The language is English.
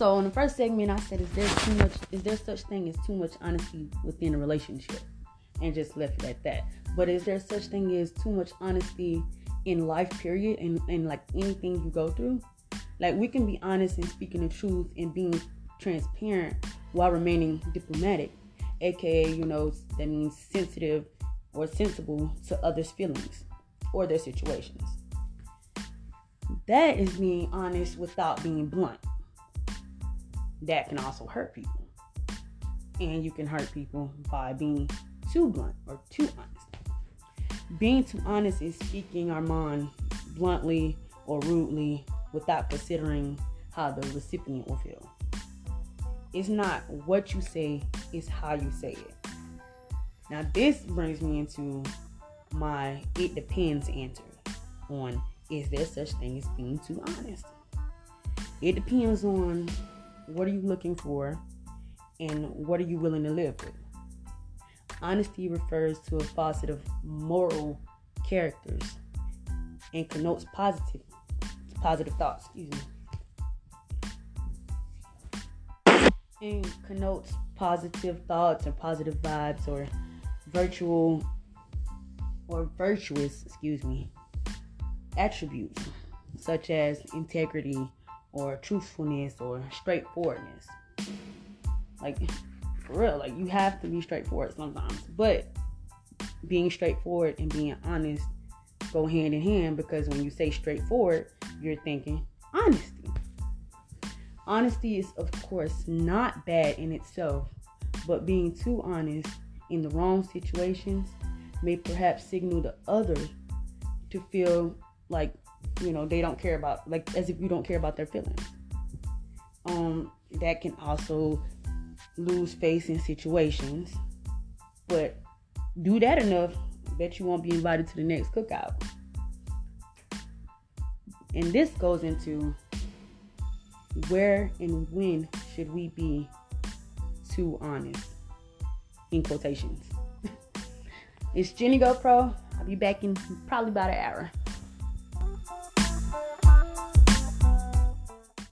So in the first segment, I said, "Is there too much? Is there such thing as too much honesty within a relationship?" And just left it at that. But is there such thing as too much honesty in life? Period. And and like anything you go through, like we can be honest and speaking the truth and being transparent while remaining diplomatic, aka you know that means sensitive or sensible to others' feelings or their situations. That is being honest without being blunt. That can also hurt people. And you can hurt people by being too blunt or too honest. Being too honest is speaking our mind bluntly or rudely without considering how the recipient will feel. It's not what you say, it's how you say it. Now, this brings me into my it depends answer on is there such thing as being too honest? It depends on what are you looking for and what are you willing to live with. Honesty refers to a positive moral characters and connotes positive positive thoughts, excuse me. And connotes positive thoughts or positive vibes or virtual or virtuous, excuse me, attributes such as integrity or truthfulness or straightforwardness. Like for real, like you have to be straightforward sometimes. But being straightforward and being honest go hand in hand because when you say straightforward, you're thinking honesty. Honesty is of course not bad in itself, but being too honest in the wrong situations may perhaps signal to others to feel like you know they don't care about like as if you don't care about their feelings um that can also lose face in situations but do that enough bet you won't be invited to the next cookout and this goes into where and when should we be too honest in quotations it's Ginny GoPro. I'll be back in probably about an hour.